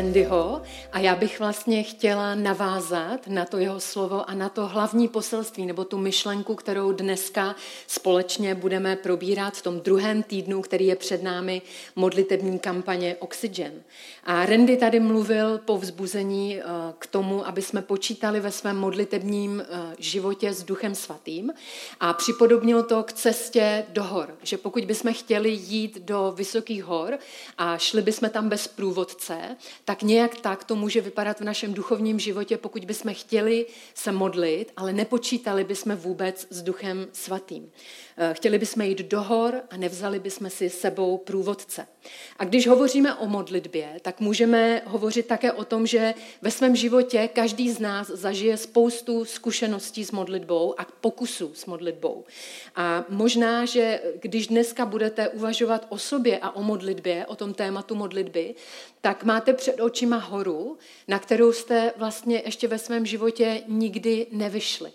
Randyho a já bych vlastně chtěla navázat na to jeho slovo a na to hlavní poselství nebo tu myšlenku, kterou dneska společně budeme probírat v tom druhém týdnu, který je před námi modlitební kampaně Oxygen. A Randy tady mluvil po vzbuzení eh, k tomu, aby jsme počítali ve svém modlitebním eh, životě s Duchem Svatým a připodobnil to k cestě do hor, že pokud bychom chtěli jít do vysokých hor a šli bychom tam bez průvodce, tak nějak tak to může vypadat v našem duchovním životě, pokud bychom chtěli se modlit, ale nepočítali bychom vůbec s Duchem Svatým. Eh, chtěli bychom jít do hor a nevzali bychom si sebou průvodce. A když hovoříme o modlitbě, tak můžeme hovořit také o tom, že ve svém životě každý z nás zažije spoustu zkušeností s modlitbou a pokusů s modlitbou. A možná, že když dneska budete uvažovat o sobě a o modlitbě, o tom tématu modlitby, tak máte před očima horu, na kterou jste vlastně ještě ve svém životě nikdy nevyšli.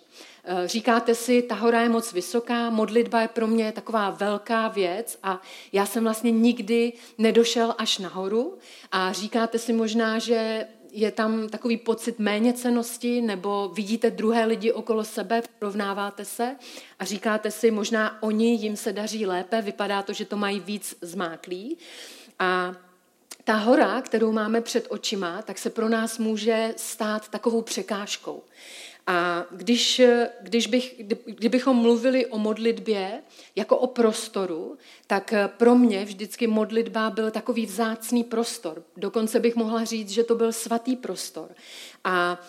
Eh, říkáte si, ta hora je moc vysoká, modlitba je pro mě taková velká věc a já jsem vlastně nikdy nedošel až nahoru a říkáte si možná, že je tam takový pocit méněcenosti, nebo vidíte druhé lidi okolo sebe, porovnáváte se a říkáte si, možná oni, jim se daří lépe, vypadá to, že to mají víc zmáklý. A ta hora, kterou máme před očima, tak se pro nás může stát takovou překážkou. A když, když bych, kdybychom mluvili o modlitbě jako o prostoru, tak pro mě vždycky modlitba byl takový vzácný prostor. Dokonce bych mohla říct, že to byl svatý prostor. A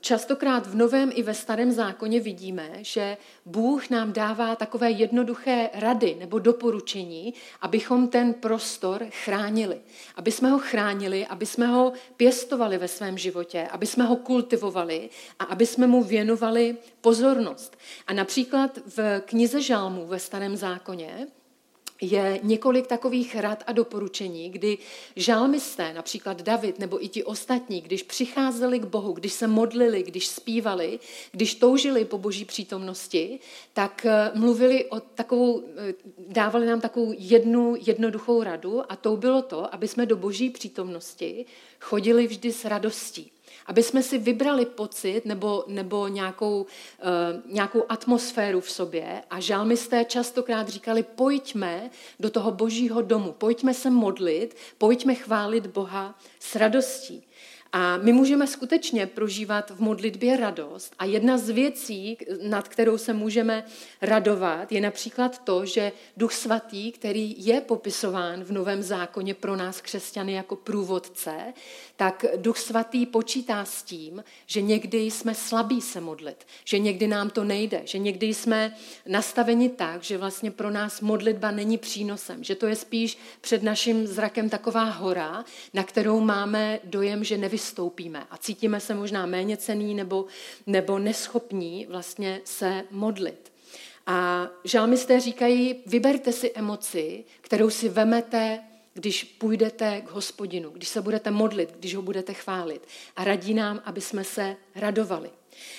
častokrát v Novém i ve Starém zákoně vidíme, že Bůh nám dává takové jednoduché rady nebo doporučení, abychom ten prostor chránili. Aby jsme ho chránili, aby jsme ho pěstovali ve svém životě, aby jsme ho kultivovali a aby jsme mu věnovali pozornost. A například v knize Žálmů ve Starém zákoně je několik takových rad a doporučení, kdy žalmisté, například David nebo i ti ostatní, když přicházeli k Bohu, když se modlili, když zpívali, když toužili po boží přítomnosti, tak eh, mluvili o takovou, eh, dávali nám takovou jednu jednoduchou radu a to bylo to, aby jsme do boží přítomnosti chodili vždy s radostí aby jsme si vybrali pocit nebo, nebo nějakou, uh, nějakou atmosféru v sobě a žalmisté častokrát říkali, pojďme do toho božího domu, pojďme se modlit, pojďme chválit Boha s radostí. A my můžeme skutečně prožívat v modlitbě radost. A jedna z věcí, nad kterou se můžeme radovat, je například to, že Duch Svatý, který je popisován v Novém zákoně pro nás křesťany jako průvodce, tak Duch Svatý počítá s tím, že někdy jsme slabí se modlit, že někdy nám to nejde, že někdy jsme nastaveni tak, že vlastně pro nás modlitba není přínosem, že to je spíš před naším zrakem taková hora, na kterou máme dojem, že nevy vystoupíme a cítíme se možná méně cený nebo, nebo neschopní vlastně se modlit. A žalmisté říkají, vyberte si emoci, kterou si vemete, když půjdete k hospodinu, když se budete modlit, když ho budete chválit. A radí nám, aby jsme se radovali.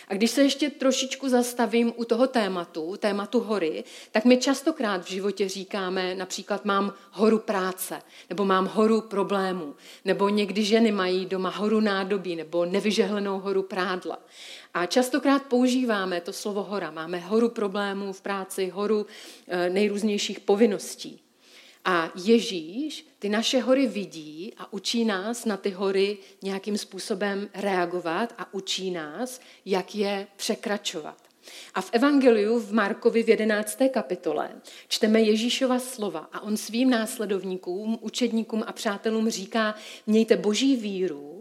A když se ještě trošičku zastavím u toho tématu, tématu hory, tak my častokrát v životě říkáme, například mám horu práce, nebo mám horu problémů, nebo někdy ženy mají doma horu nádobí, nebo nevyžehlenou horu prádla. A častokrát používáme to slovo hora. Máme horu problémů v práci, horu eh, nejrůznějších povinností. A Ježíš ty naše hory vidí a učí nás na ty hory nějakým způsobem reagovat a učí nás, jak je překračovat. A v Evangeliu v Markovi v 11. kapitole čteme Ježíšova slova a on svým následovníkům, učedníkům a přátelům říká, mějte boží víru,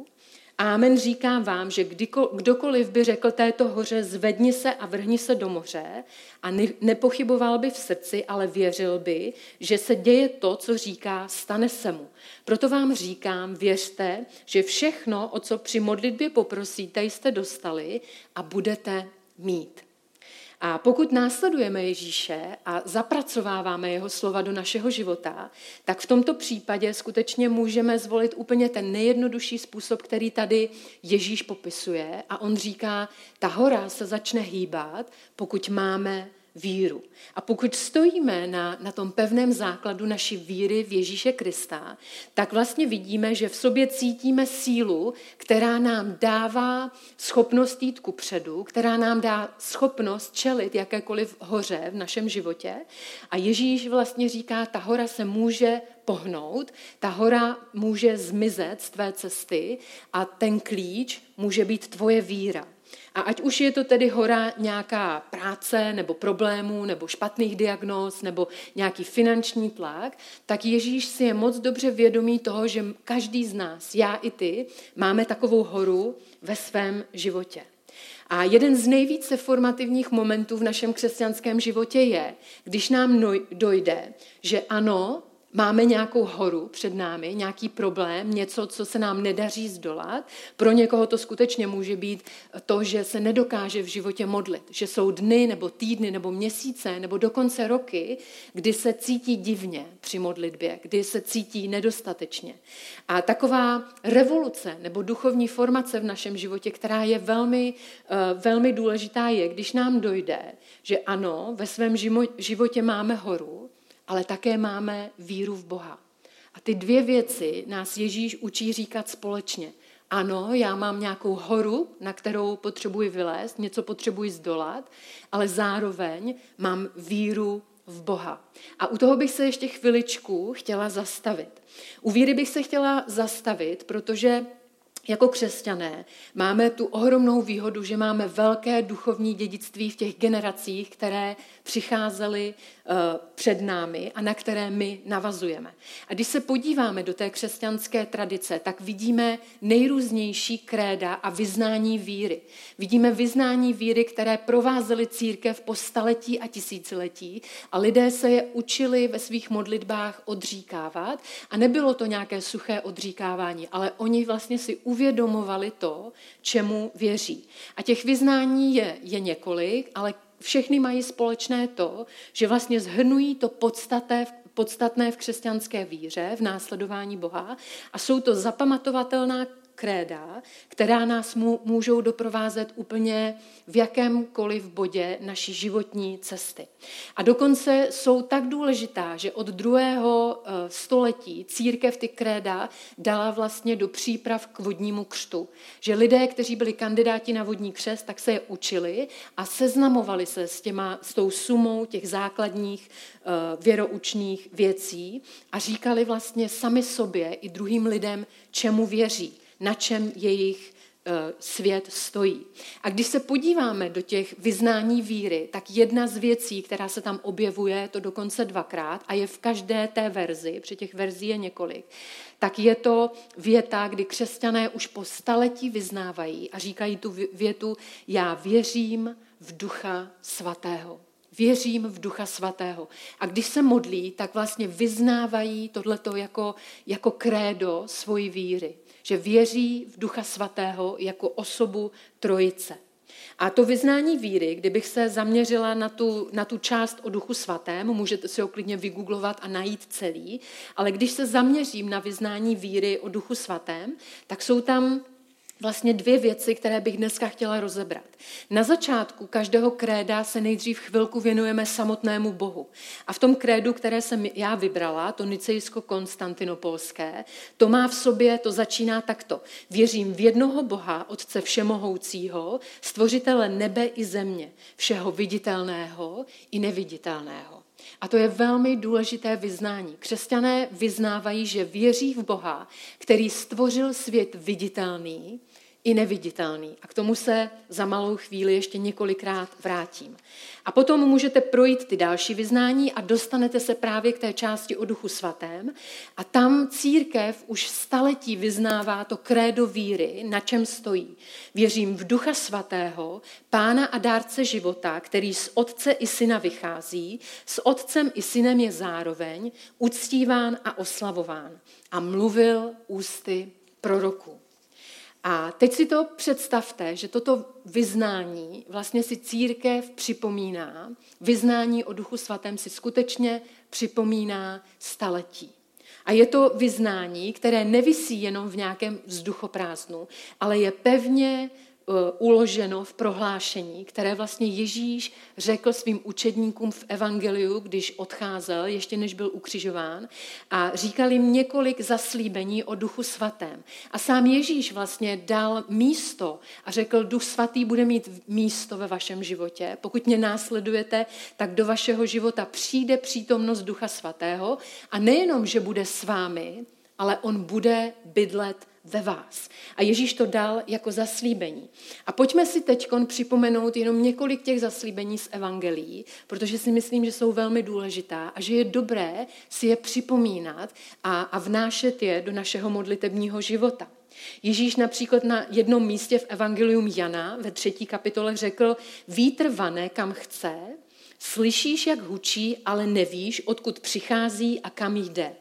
Amen říkám vám, že kdokoliv by řekl této hoře, zvedni se a vrhni se do moře a nepochyboval by v srdci, ale věřil by, že se děje to, co říká, stane se mu. Proto vám říkám, věřte, že všechno, o co při modlitbě poprosíte, jste dostali a budete mít. A pokud následujeme Ježíše a zapracováváme jeho slova do našeho života, tak v tomto případě skutečně můžeme zvolit úplně ten nejjednodušší způsob, který tady Ježíš popisuje. A on říká, ta hora se začne hýbat, pokud máme víru. A pokud stojíme na, na tom pevném základu naší víry v Ježíše Krista, tak vlastně vidíme, že v sobě cítíme sílu, která nám dává schopnost jít ku předu, která nám dá schopnost čelit jakékoliv hoře v našem životě. A Ježíš vlastně říká, ta hora se může pohnout, ta hora může zmizet z tvé cesty a ten klíč může být tvoje víra. A ať už je to tedy hora nějaká práce nebo problémů nebo špatných diagnóz nebo nějaký finanční tlak, tak Ježíš si je moc dobře vědomý toho, že každý z nás, já i ty, máme takovou horu ve svém životě. A jeden z nejvíce formativních momentů v našem křesťanském životě je, když nám dojde, že ano, Máme nějakou horu před námi, nějaký problém, něco, co se nám nedaří zdolat. Pro někoho to skutečně může být to, že se nedokáže v životě modlit. Že jsou dny nebo týdny nebo měsíce nebo dokonce roky, kdy se cítí divně při modlitbě, kdy se cítí nedostatečně. A taková revoluce nebo duchovní formace v našem životě, která je velmi, eh, velmi důležitá, je, když nám dojde, že ano, ve svém životě máme horu, ale také máme víru v Boha. A ty dvě věci nás Ježíš učí říkat společně. Ano, já mám nějakou horu, na kterou potřebuji vylézt, něco potřebuji zdolat, ale zároveň mám víru v Boha. A u toho bych se ještě chviličku chtěla zastavit. U víry bych se chtěla zastavit, protože jako křesťané máme tu ohromnou výhodu, že máme velké duchovní dědictví v těch generacích, které přicházely eh, před námi a na které my navazujeme. A když se podíváme do té křesťanské tradice, tak vidíme nejrůznější kréda a vyznání víry. Vidíme vyznání víry, které provázely církev po staletí a tisíciletí a lidé se je učili ve svých modlitbách odříkávat a nebylo to nějaké suché odříkávání, ale oni vlastně si uvědomovali to, čemu věří. A těch vyznání je, je několik, ale všechny mají společné to, že vlastně zhrnují to podstaté, podstatné v křesťanské víře, v následování Boha a jsou to zapamatovatelná kréda, která nás můžou doprovázet úplně v jakémkoliv bodě naší životní cesty. A dokonce jsou tak důležitá, že od druhého eh, století církev ty kréda dala vlastně do příprav k vodnímu křtu. Že lidé, kteří byli kandidáti na vodní křest, tak se je učili a seznamovali se s, těma, s tou sumou těch základních uh, věroučných věcí a říkali vlastně sami sobě i druhým lidem, čemu věří na čem jejich eh, svět stojí. A když se podíváme do těch vyznání víry, tak jedna z věcí, která se tam objevuje, to dokonce dvakrát a je v každé té verzi, při těch verzí je několik, tak je to věta, kdy křesťané už po staletí vyznávají a říkají tu větu, já věřím v ducha svatého. Věřím v Ducha Svatého. A když se modlí, tak vlastně vyznávají tohleto jako, jako krédo svoji víry že věří v Ducha Svatého jako osobu Trojice. A to vyznání víry, kdybych se zaměřila na tu, na tu část o Duchu Svatém, můžete si ho klidně vygooglovat a najít celý, ale když se zaměřím na vyznání víry o Duchu Svatém, tak jsou tam vlastně dvě věci, které bych dneska chtěla rozebrat. Na začátku každého kréda se nejdřív chvilku věnujeme samotnému Bohu. A v tom krédu, které jsem já vybrala, to nicejsko-konstantinopolské, to má v sobě, to začíná takto. Věřím v jednoho Boha, Otce Všemohoucího, stvořitele nebe i země, všeho viditelného i neviditelného. A to je velmi důležité vyznání. Křesťané vyznávají, že věří v Boha, který stvořil svět viditelný i neviditelný. A k tomu se za malou chvíli ještě několikrát vrátím. A potom můžete projít ty další vyznání a dostanete se právě k té části o duchu svatém. A tam církev už staletí vyznává to krédo víry, na čem stojí. Věřím v ducha svatého, pána a dárce života, který z otce i syna vychází, s otcem i synem je zároveň, uctíván a oslavován. A mluvil ústy proroků. A teď si to představte, že toto vyznání vlastně si církev připomíná, vyznání o Duchu Svatém si skutečně připomíná staletí. A je to vyznání, které nevisí jenom v nějakém vzduchoprázdnu, ale je pevně uloženo v prohlášení, které vlastně Ježíš řekl svým učedníkům v Evangeliu, když odcházel, ještě než byl ukřižován, a říkal jim několik zaslíbení o Duchu Svatém. A sám Ježíš vlastně dal místo a řekl, Duch Svatý bude mít místo ve vašem životě. Pokud mě následujete, tak do vašeho života přijde přítomnost Ducha Svatého a nejenom, že bude s vámi, ale on bude bydlet ve vás. A Ježíš to dal jako zaslíbení. A pojďme si teď připomenout jenom několik těch zaslíbení z Evangelií, protože si myslím, že jsou velmi důležitá a že je dobré si je připomínat a, a vnášet je do našeho modlitebního života. Ježíš například na jednom místě v Evangelium Jana ve třetí kapitole řekl, vítr vane kam chce, slyšíš, jak hučí, ale nevíš, odkud přichází a kam jde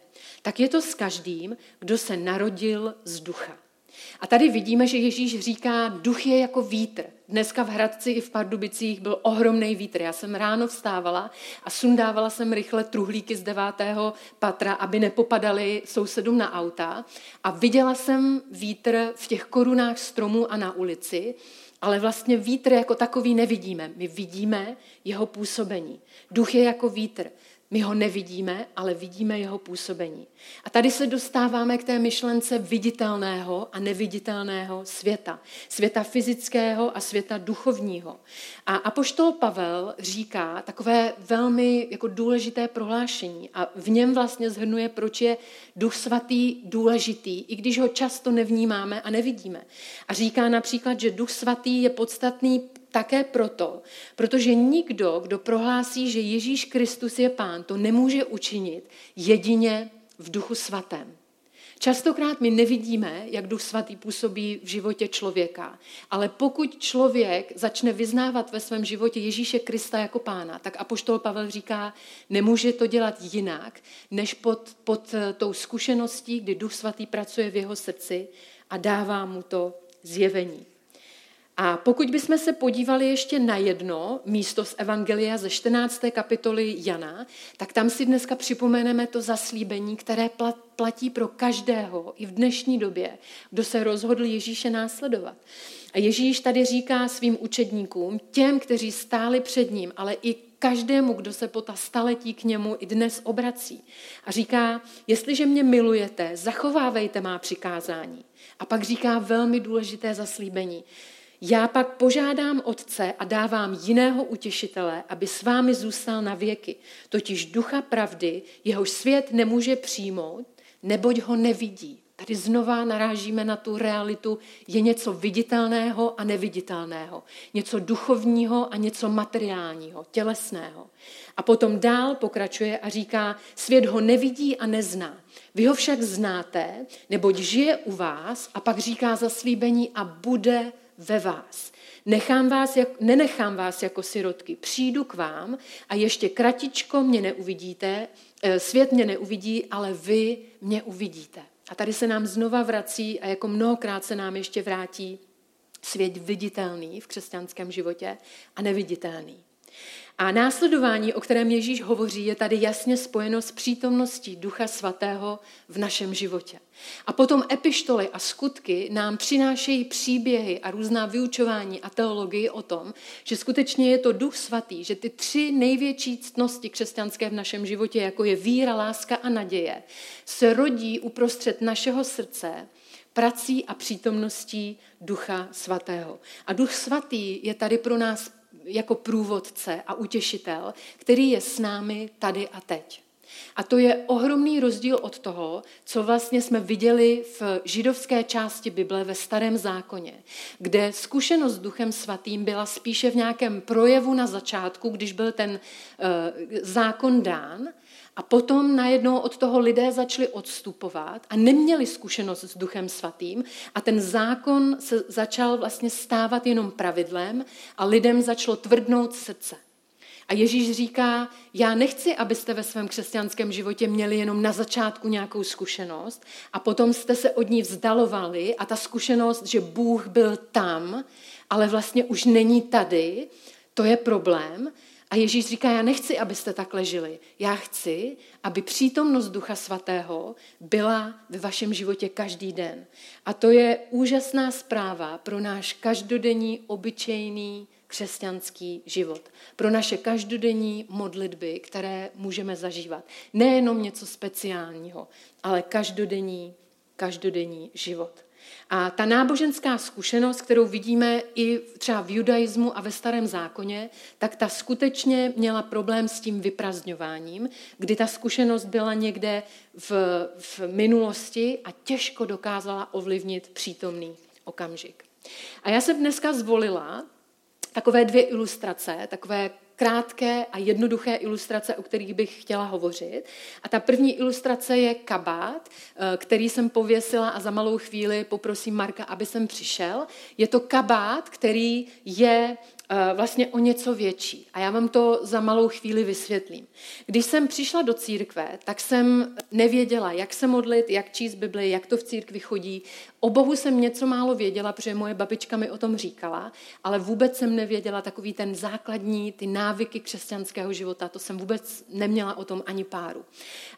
tak je to s každým, kdo se narodil z ducha. A tady vidíme, že Ježíš říká, duch je jako vítr. Dneska v Hradci i v Pardubicích byl ohromný vítr. Já jsem ráno vstávala a sundávala jsem rychle truhlíky z devátého patra, aby nepopadaly sousedům na auta. A viděla jsem vítr v těch korunách stromů a na ulici, ale vlastně vítr jako takový nevidíme. My vidíme jeho působení. Duch je jako vítr. My ho nevidíme, ale vidíme jeho působení. A tady se dostáváme k té myšlence viditelného a neviditelného světa. Světa fyzického a světa duchovního. A apoštol Pavel říká takové velmi jako důležité prohlášení a v něm vlastně zhrnuje, proč je duch svatý důležitý, i když ho často nevnímáme a nevidíme. A říká například, že duch svatý je podstatný také proto, protože nikdo, kdo prohlásí, že Ježíš Kristus je pán, to nemůže učinit jedině v duchu svatém. Častokrát my nevidíme, jak duch svatý působí v životě člověka, ale pokud člověk začne vyznávat ve svém životě Ježíše Krista jako pána, tak apoštol Pavel říká, nemůže to dělat jinak, než pod, pod tou zkušeností, kdy duch svatý pracuje v jeho srdci a dává mu to zjevení. A pokud bychom se podívali ještě na jedno místo z Evangelia ze 14. kapitoly Jana, tak tam si dneska připomeneme to zaslíbení, které platí pro každého i v dnešní době, kdo se rozhodl Ježíše následovat. A Ježíš tady říká svým učedníkům, těm, kteří stáli před ním, ale i každému, kdo se po ta staletí k němu i dnes obrací. A říká, jestliže mě milujete, zachovávejte má přikázání. A pak říká velmi důležité zaslíbení. Já pak požádám Otce a dávám jiného utěšitele, aby s vámi zůstal na věky, totiž ducha pravdy, jehož svět nemůže přijmout, neboť ho nevidí. Tady znova narážíme na tu realitu, je něco viditelného a neviditelného, něco duchovního a něco materiálního, tělesného. A potom dál pokračuje a říká, svět ho nevidí a nezná. Vy ho však znáte, neboť žije u vás a pak říká zaslíbení a bude ve vás. Nechám vás, jak, nenechám vás jako sirotky, přijdu k vám a ještě kratičko mě neuvidíte, eh, svět mě neuvidí, ale vy mě uvidíte. A tady se nám znova vrací a jako mnohokrát se nám ještě vrátí svět viditelný v křesťanském životě a neviditelný. A následování, o kterém Ježíš hovoří, je tady jasně spojeno s přítomností Ducha Svatého v našem životě. A potom epištoly a skutky nám přinášejí příběhy a různá vyučování a teologii o tom, že skutečně je to Duch Svatý, že ty tři největší ctnosti křesťanské v našem životě, jako je víra, láska a naděje, se rodí uprostřed našeho srdce prací a přítomností Ducha Svatého. A Duch Svatý je tady pro nás jako průvodce a utěšitel, který je s námi tady a teď. A to je ohromný rozdíl od toho, co vlastně jsme viděli v židovské části Bible ve Starém zákoně, kde zkušenost s Duchem Svatým byla spíše v nějakém projevu na začátku, když byl ten uh, zákon dán, a potom najednou od toho lidé začali odstupovat a neměli zkušenost s Duchem Svatým a ten zákon se začal vlastně stávat jenom pravidlem a lidem začalo tvrdnout srdce. A Ježíš říká, já nechci, abyste ve svém křesťanském životě měli jenom na začátku nějakou zkušenost a potom jste se od ní vzdalovali a ta zkušenost, že Bůh byl tam, ale vlastně už není tady, to je problém. A Ježíš říká, já nechci, abyste takhle žili. Já chci, aby přítomnost Ducha Svatého byla ve vašem životě každý den. A to je úžasná zpráva pro náš každodenní, obyčejný, křesťanský život. Pro naše každodenní modlitby, které můžeme zažívat. Nejenom něco speciálního, ale každodenní, každodenní život. A ta náboženská zkušenost, kterou vidíme i třeba v judaismu a ve starém zákoně, tak ta skutečně měla problém s tím vyprazňováním, kdy ta zkušenost byla někde v, v minulosti a těžko dokázala ovlivnit přítomný okamžik. A já jsem dneska zvolila takové dvě ilustrace, takové krátké a jednoduché ilustrace, o kterých bych chtěla hovořit. A ta první ilustrace je kabát, eh, který jsem pověsila a za malou chvíli poprosím Marka, aby sem přišel. Je to kabát, který je vlastně o něco větší. A já vám to za malou chvíli vysvětlím. Když jsem přišla do církve, tak jsem nevěděla, jak se modlit, jak číst Bibli, jak to v církvi chodí. O Bohu jsem něco málo věděla, protože moje babička mi o tom říkala, ale vůbec jsem nevěděla takový ten základní, ty návyky křesťanského života, to jsem vůbec neměla o tom ani páru.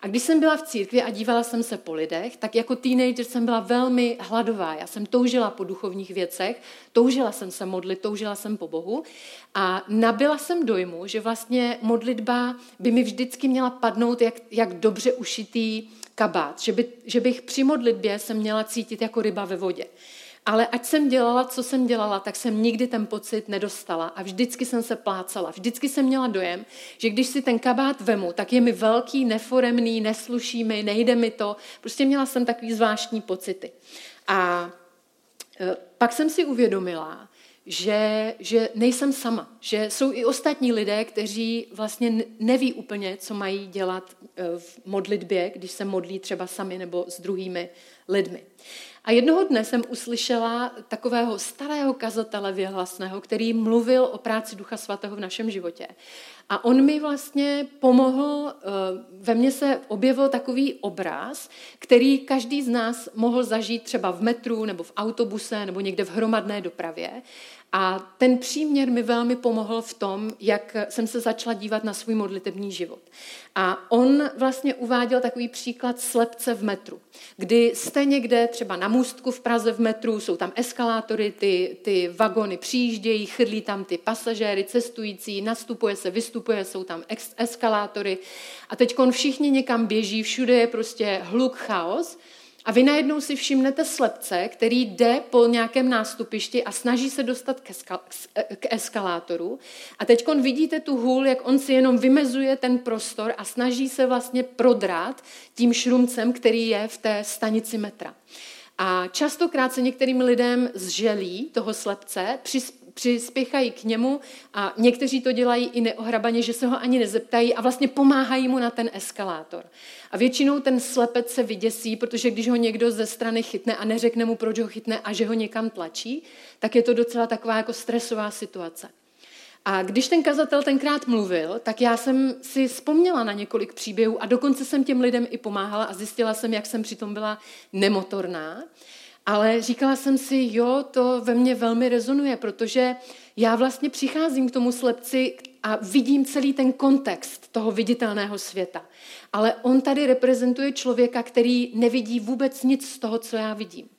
A když jsem byla v církvi a dívala jsem se po lidech, tak jako teenager jsem byla velmi hladová. Já jsem toužila po duchovních věcech, toužila jsem se modlit, toužila jsem po Bohu a nabila jsem dojmu, že vlastně modlitba by mi vždycky měla padnout jak, jak dobře ušitý kabát, že, by, že bych při modlitbě se měla cítit jako ryba ve vodě. Ale ať jsem dělala, co jsem dělala, tak jsem nikdy ten pocit nedostala a vždycky jsem se plácala. Vždycky jsem měla dojem, že když si ten kabát vemu, tak je mi velký, neforemný, nesluší mi, nejde mi to. Prostě měla jsem takový zvláštní pocity. A e, pak jsem si uvědomila, že, že nejsem sama, že jsou i ostatní lidé, kteří vlastně neví úplně, co mají dělat eh, v modlitbě, když se modlí třeba sami nebo s druhými lidmi. A jednoho dne jsem uslyšela takového starého kazatele věhlasného, který mluvil o práci Ducha Svatého v našem životě. A on mi vlastně pomohl, eh, ve mně se objevil takový obraz, který každý z nás mohl zažít třeba v metru nebo v autobuse nebo někde v hromadné dopravě. A ten příměr mi velmi pomohl v tom, jak jsem se začala dívat na svůj modlitební život. A on vlastně uváděl takový příklad slepce v metru, kdy jste někde třeba na můstku v Praze v metru, jsou tam eskalátory, ty, ty vagony přijíždějí, chrlí tam ty pasažéry, cestující, nastupuje se, vystupuje, jsou tam ex- eskalátory a teď všichni někam běží, všude je prostě hluk, chaos a vy najednou si všimnete slepce, který jde po nějakém nástupišti a snaží se dostat k, eskal- k eskalátoru. A teď vidíte tu hůl, jak on si jenom vymezuje ten prostor a snaží se vlastně prodrát tím šrumcem, který je v té stanici metra. A častokrát se některým lidem zželí toho slepce, přispěchají k němu a někteří to dělají i neohrabaně, že se ho ani nezeptají a vlastně pomáhají mu na ten eskalátor. A většinou ten slepec se vyděsí, protože když ho někdo ze strany chytne a neřekne mu, proč ho chytne a že ho někam tlačí, tak je to docela taková jako stresová situace. A když ten kazatel tenkrát mluvil, tak já jsem si vzpomněla na několik příběhů a dokonce jsem těm lidem i pomáhala a zjistila jsem, jak jsem přitom byla nemotorná. Ale říkala jsem si, jo, to ve mně velmi rezonuje, protože já vlastně přicházím k tomu slepci a vidím celý ten kontext toho viditelného světa. Ale on tady reprezentuje člověka, který nevidí vůbec nic z toho, co já vidím.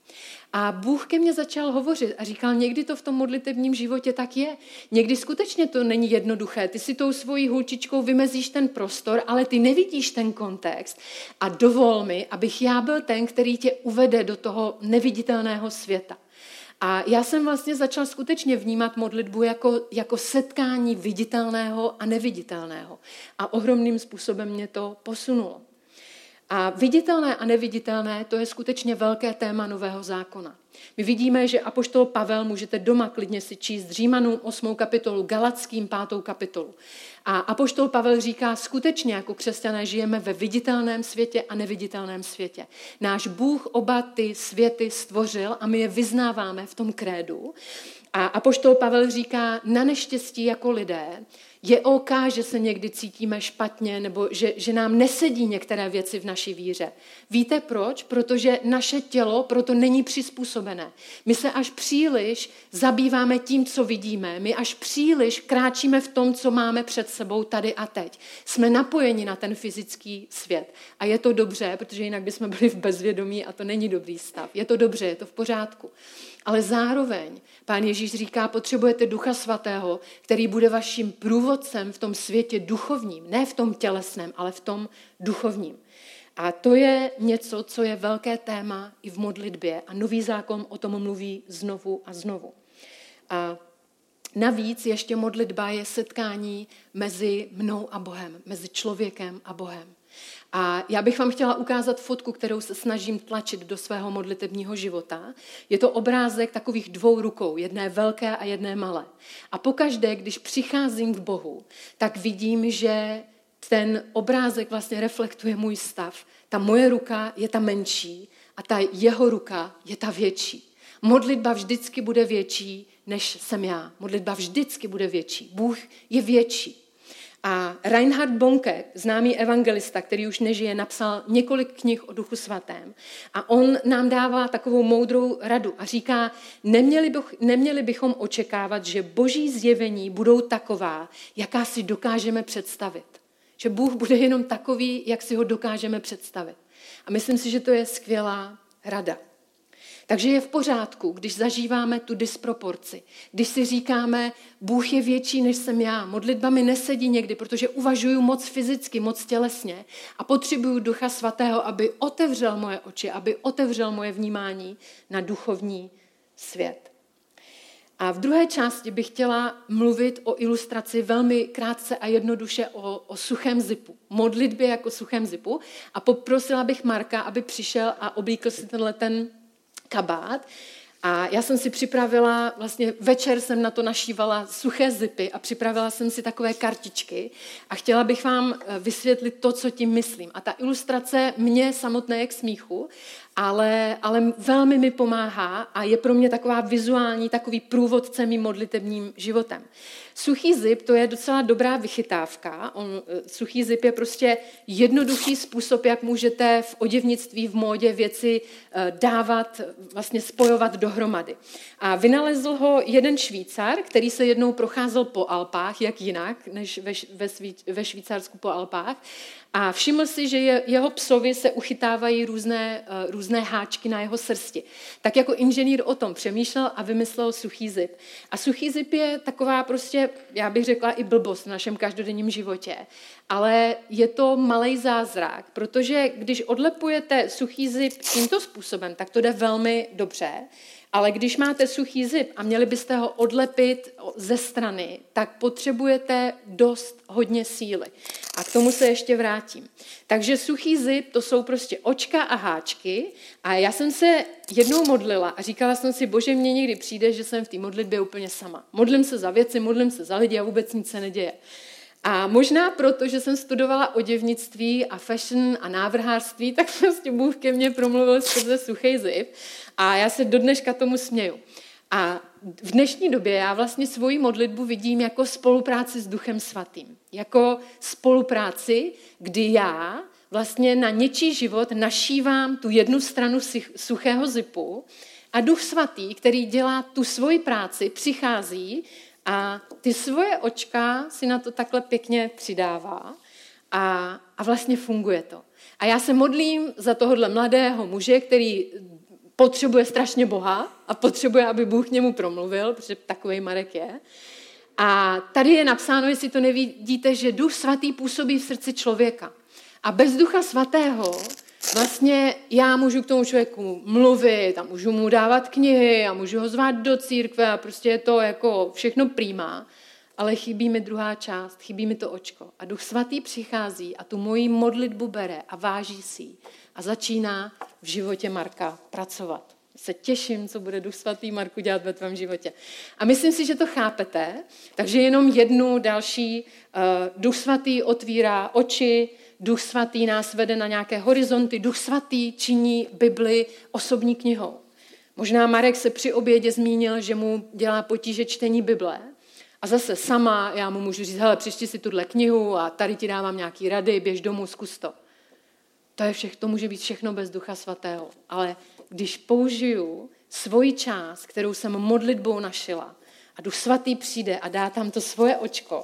A Bůh ke mně začal hovořit a říkal, někdy to v tom modlitebním životě tak je. Někdy skutečně to není jednoduché. Ty si tou svojí hulčičkou vymezíš ten prostor, ale ty nevidíš ten kontext. A dovol mi, abych já byl ten, který tě uvede do toho neviditelného světa. A já jsem vlastně začal skutečně vnímat modlitbu jako, jako setkání viditelného a neviditelného. A ohromným způsobem mě to posunulo. A viditelné a neviditelné, to je skutečně velké téma Nového zákona. My vidíme, že apoštol Pavel, můžete doma klidně si číst Římanům 8. kapitolu, Galackým 5. kapitolu. A apoštol Pavel říká, skutečně jako křesťané žijeme ve viditelném světě a neviditelném světě. Náš Bůh oba ty světy stvořil a my je vyznáváme v tom krédu. A apoštol Pavel říká, na neštěstí jako lidé je OK, že se někdy cítíme špatně nebo že, že nám nesedí některé věci v naší víře. Víte proč? Protože naše tělo proto není přizpůsobené. My se až příliš zabýváme tím, co vidíme. My až příliš kráčíme v tom, co máme před sebou tady a teď. Jsme napojeni na ten fyzický svět. A je to dobře, protože jinak bychom byli v bezvědomí a to není dobrý stav. Je to dobře, je to v pořádku. Ale zároveň pán Ježíš říká, potřebujete ducha svatého, který bude vaším průvodcem v tom světě duchovním. Ne v tom tělesném, ale v tom duchovním. A to je něco, co je velké téma i v modlitbě. A nový zákon o tom mluví znovu a znovu. A navíc ještě modlitba je setkání mezi mnou a Bohem, mezi člověkem a Bohem. A já bych vám chtěla ukázat fotku, kterou se snažím tlačit do svého modlitebního života. Je to obrázek takových dvou rukou, jedné velké a jedné malé. A pokaždé, když přicházím k Bohu, tak vidím, že ten obrázek vlastně reflektuje můj stav. Ta moje ruka je ta menší a ta jeho ruka je ta větší. Modlitba vždycky bude větší, než jsem já. Modlitba vždycky bude větší. Bůh je větší. A Reinhard Bonke, známý evangelista, který už nežije, napsal několik knih o Duchu Svatém. A on nám dává takovou moudrou radu a říká, neměli, bych, neměli bychom očekávat, že boží zjevení budou taková, jaká si dokážeme představit. Že Bůh bude jenom takový, jak si ho dokážeme představit. A myslím si, že to je skvělá rada. Takže je v pořádku, když zažíváme tu disproporci. Když si říkáme, Bůh je větší, než jsem já. Modlitba mi nesedí někdy, protože uvažuju moc fyzicky, moc tělesně a potřebuju Ducha Svatého, aby otevřel moje oči, aby otevřel moje vnímání na duchovní svět. A v druhé části bych chtěla mluvit o ilustraci velmi krátce a jednoduše o, o suchém zipu. Modlitbě jako suchém zipu. A poprosila bych Marka, aby přišel a oblíkl si tenhle ten kabát. A já jsem si připravila, vlastně večer jsem na to našívala suché zipy a připravila jsem si takové kartičky a chtěla bych vám eh, vysvětlit to, co tím myslím. A ta ilustrace mě samotné je k smíchu, ale, ale velmi mi pomáhá a je pro mě taková vizuální, takový průvodce mým modlitebním životem. Suchý zip to je docela dobrá vychytávka. On, eh, suchý zip je prostě jednoduchý způsob, jak můžete v oděvnictví, v módě věci eh, dávat, vlastně spojovat dohromady. A vynalezl ho jeden Švýcar, který se jednou procházel po Alpách, jak jinak, než ve, ve, ve Švýcarsku po Alpách. A všiml si, že je, jeho psovi se uchytávají různé, uh, různé háčky na jeho srsti. Tak jako inženýr o tom přemýšlel a vymyslel suchý zip. A suchý zip je taková prostě, já bych řekla, i blbost v našem každodenním životě. Ale je to malý zázrak, protože když odlepujete suchý zip tímto způsobem, tak to jde velmi dobře. Ale když máte suchý zip a měli byste ho odlepit ze strany, tak potřebujete dost hodně síly. A k tomu se ještě vrátím. Takže suchý zip, to jsou prostě očka a háčky. A já jsem se jednou modlila a říkala jsem si, bože, mně někdy přijde, že jsem v té modlitbě úplně sama. Modlím se za věci, modlím se za lidi a vůbec nic se neděje. A možná proto, že jsem studovala oděvnictví a fashion a návrhářství, tak prostě Bůh ke mně promluvil skrze suchý zip. A já se do dneška tomu směju. A v dnešní době já vlastně svoji modlitbu vidím jako spolupráci s Duchem Svatým. Jako spolupráci, kdy já vlastně na něčí život našívám tu jednu stranu suchého zipu a Duch Svatý, který dělá tu svoji práci, přichází a ty svoje očka si na to takhle pěkně přidává a, a vlastně funguje to. A já se modlím za tohohle mladého muže, který potřebuje strašně Boha a potřebuje, aby Bůh němu promluvil, protože takový Marek je. A tady je napsáno, jestli to nevidíte, že Duch Svatý působí v srdci člověka. A bez Ducha Svatého vlastně já můžu k tomu člověku mluvit a můžu mu dávat knihy a můžu ho zvát do církve a prostě je to jako všechno přímá, ale chybí mi druhá část, chybí mi to očko. A Duch Svatý přichází a tu moji modlitbu bere a váží si a začíná v životě Marka pracovat. Se těším, co bude Duch Svatý Marku dělat ve tvém životě. A myslím si, že to chápete, takže jenom jednu další. Uh, Duch Svatý otvírá oči, Duch Svatý nás vede na nějaké horizonty, Duch Svatý činí Bibli osobní knihou. Možná Marek se při obědě zmínil, že mu dělá potíže čtení Bible. A zase sama já mu můžu říct, hele, přečti si tuhle knihu a tady ti dávám nějaký rady, běž domů, zkus to. To, je všech, to může být všechno bez Ducha Svatého. Ale když použiju svoji část, kterou jsem modlitbou našila, a Duch Svatý přijde a dá tam to svoje očko,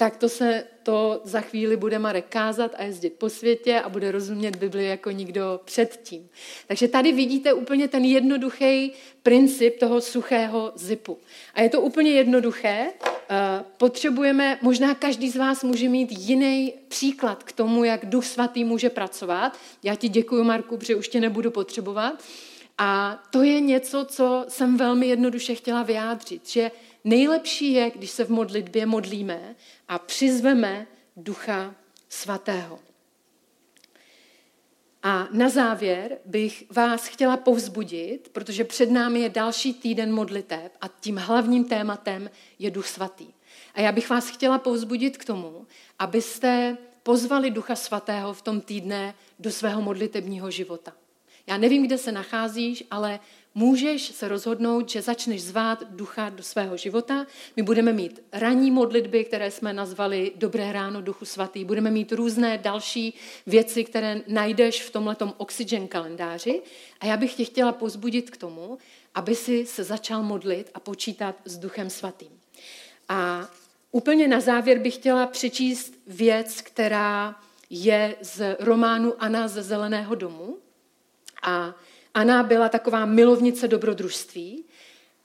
tak to se to za chvíli bude Marek kázat a jezdit po světě a bude rozumět Bibli jako nikdo předtím. Takže tady vidíte úplně ten jednoduchý princip toho suchého zipu. A je to úplně jednoduché. Eh, potřebujeme, možná každý z vás může mít jiný příklad k tomu, jak Duch Svatý může pracovat. Já ti děkuji, Marku, protože už tě nebudu potřebovat. A to je něco, co jsem velmi jednoduše chtěla vyjádřit, že nejlepší je, když se v modlitbě modlíme a přizveme Ducha Svatého. A na závěr bych vás chtěla povzbudit, protože před námi je další týden modliteb a tím hlavním tématem je Duch Svatý. A já bych vás chtěla povzbudit k tomu, abyste pozvali Ducha Svatého v tom týdne do svého modlitebního života. Já nevím, kde se nacházíš, ale můžeš se rozhodnout, že začneš zvát ducha do svého života. My budeme mít ranní modlitby, které jsme nazvali Dobré ráno duchu svatý. Budeme mít různé další věci, které najdeš v tomhletom Oxygen kalendáři. A já bych tě chtěla pozbudit k tomu, aby si se začal modlit a počítat s duchem svatým. A úplně na závěr bych chtěla přečíst věc, která je z románu Ana ze Zeleného domu. A Anna byla taková milovnice dobrodružství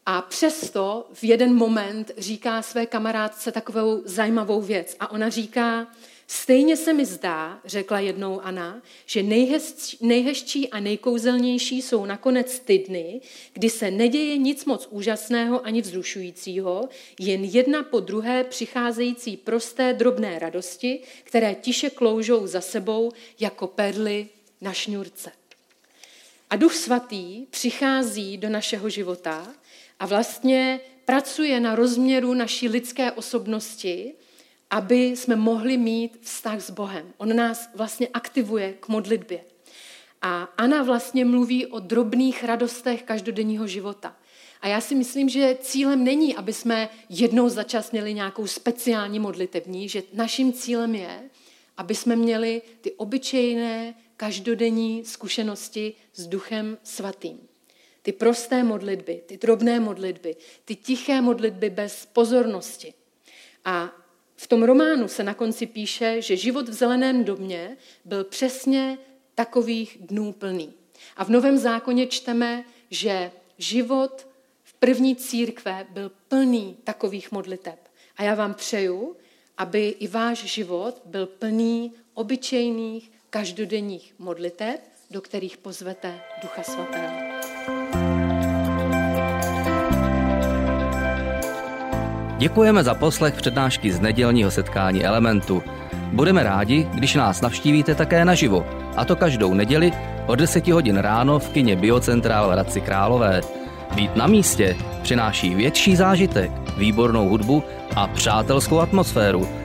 a přesto v jeden moment říká své kamarádce takovou zajímavou věc. A ona říká, stejně se mi zdá, řekla jednou Anna, že nejhezčí, nejhezčí a nejkouzelnější jsou nakonec ty dny, kdy se neděje nic moc úžasného ani vzrušujícího, jen jedna po druhé přicházející prosté drobné radosti, které tiše kloužou za sebou jako perly na šňůrce. A Duch Svatý přichází do našeho života a vlastně pracuje na rozměru naší lidské osobnosti, aby jsme mohli mít vztah s Bohem. On nás vlastně aktivuje k modlitbě. A Ana vlastně mluví o drobných radostech každodenního života. A já si myslím, že cílem není, aby jsme jednou za čas měli nějakou speciální modlitevní, že naším cílem je, aby jsme měli ty obyčejné každodenní zkušenosti s Duchem Svatým. Ty prosté modlitby, ty drobné modlitby, ty tiché modlitby bez pozornosti. A v tom románu se na konci píše, že život v zeleném domě byl přesně takových dnů plný. A v Novém zákoně čteme, že život v první církve byl plný takových modliteb. A já vám přeju, aby i váš život byl plný obyčejných, každodenních modliteb, do kterých pozvete Ducha Svatého. Děkujeme za poslech přednášky z nedělního setkání Elementu. Budeme rádi, když nás navštívíte také naživo, a to každou neděli od 10 hodin ráno v kině Biocentrál Hradci Králové. Být na místě přináší větší zážitek, výbornou hudbu a přátelskou atmosféru,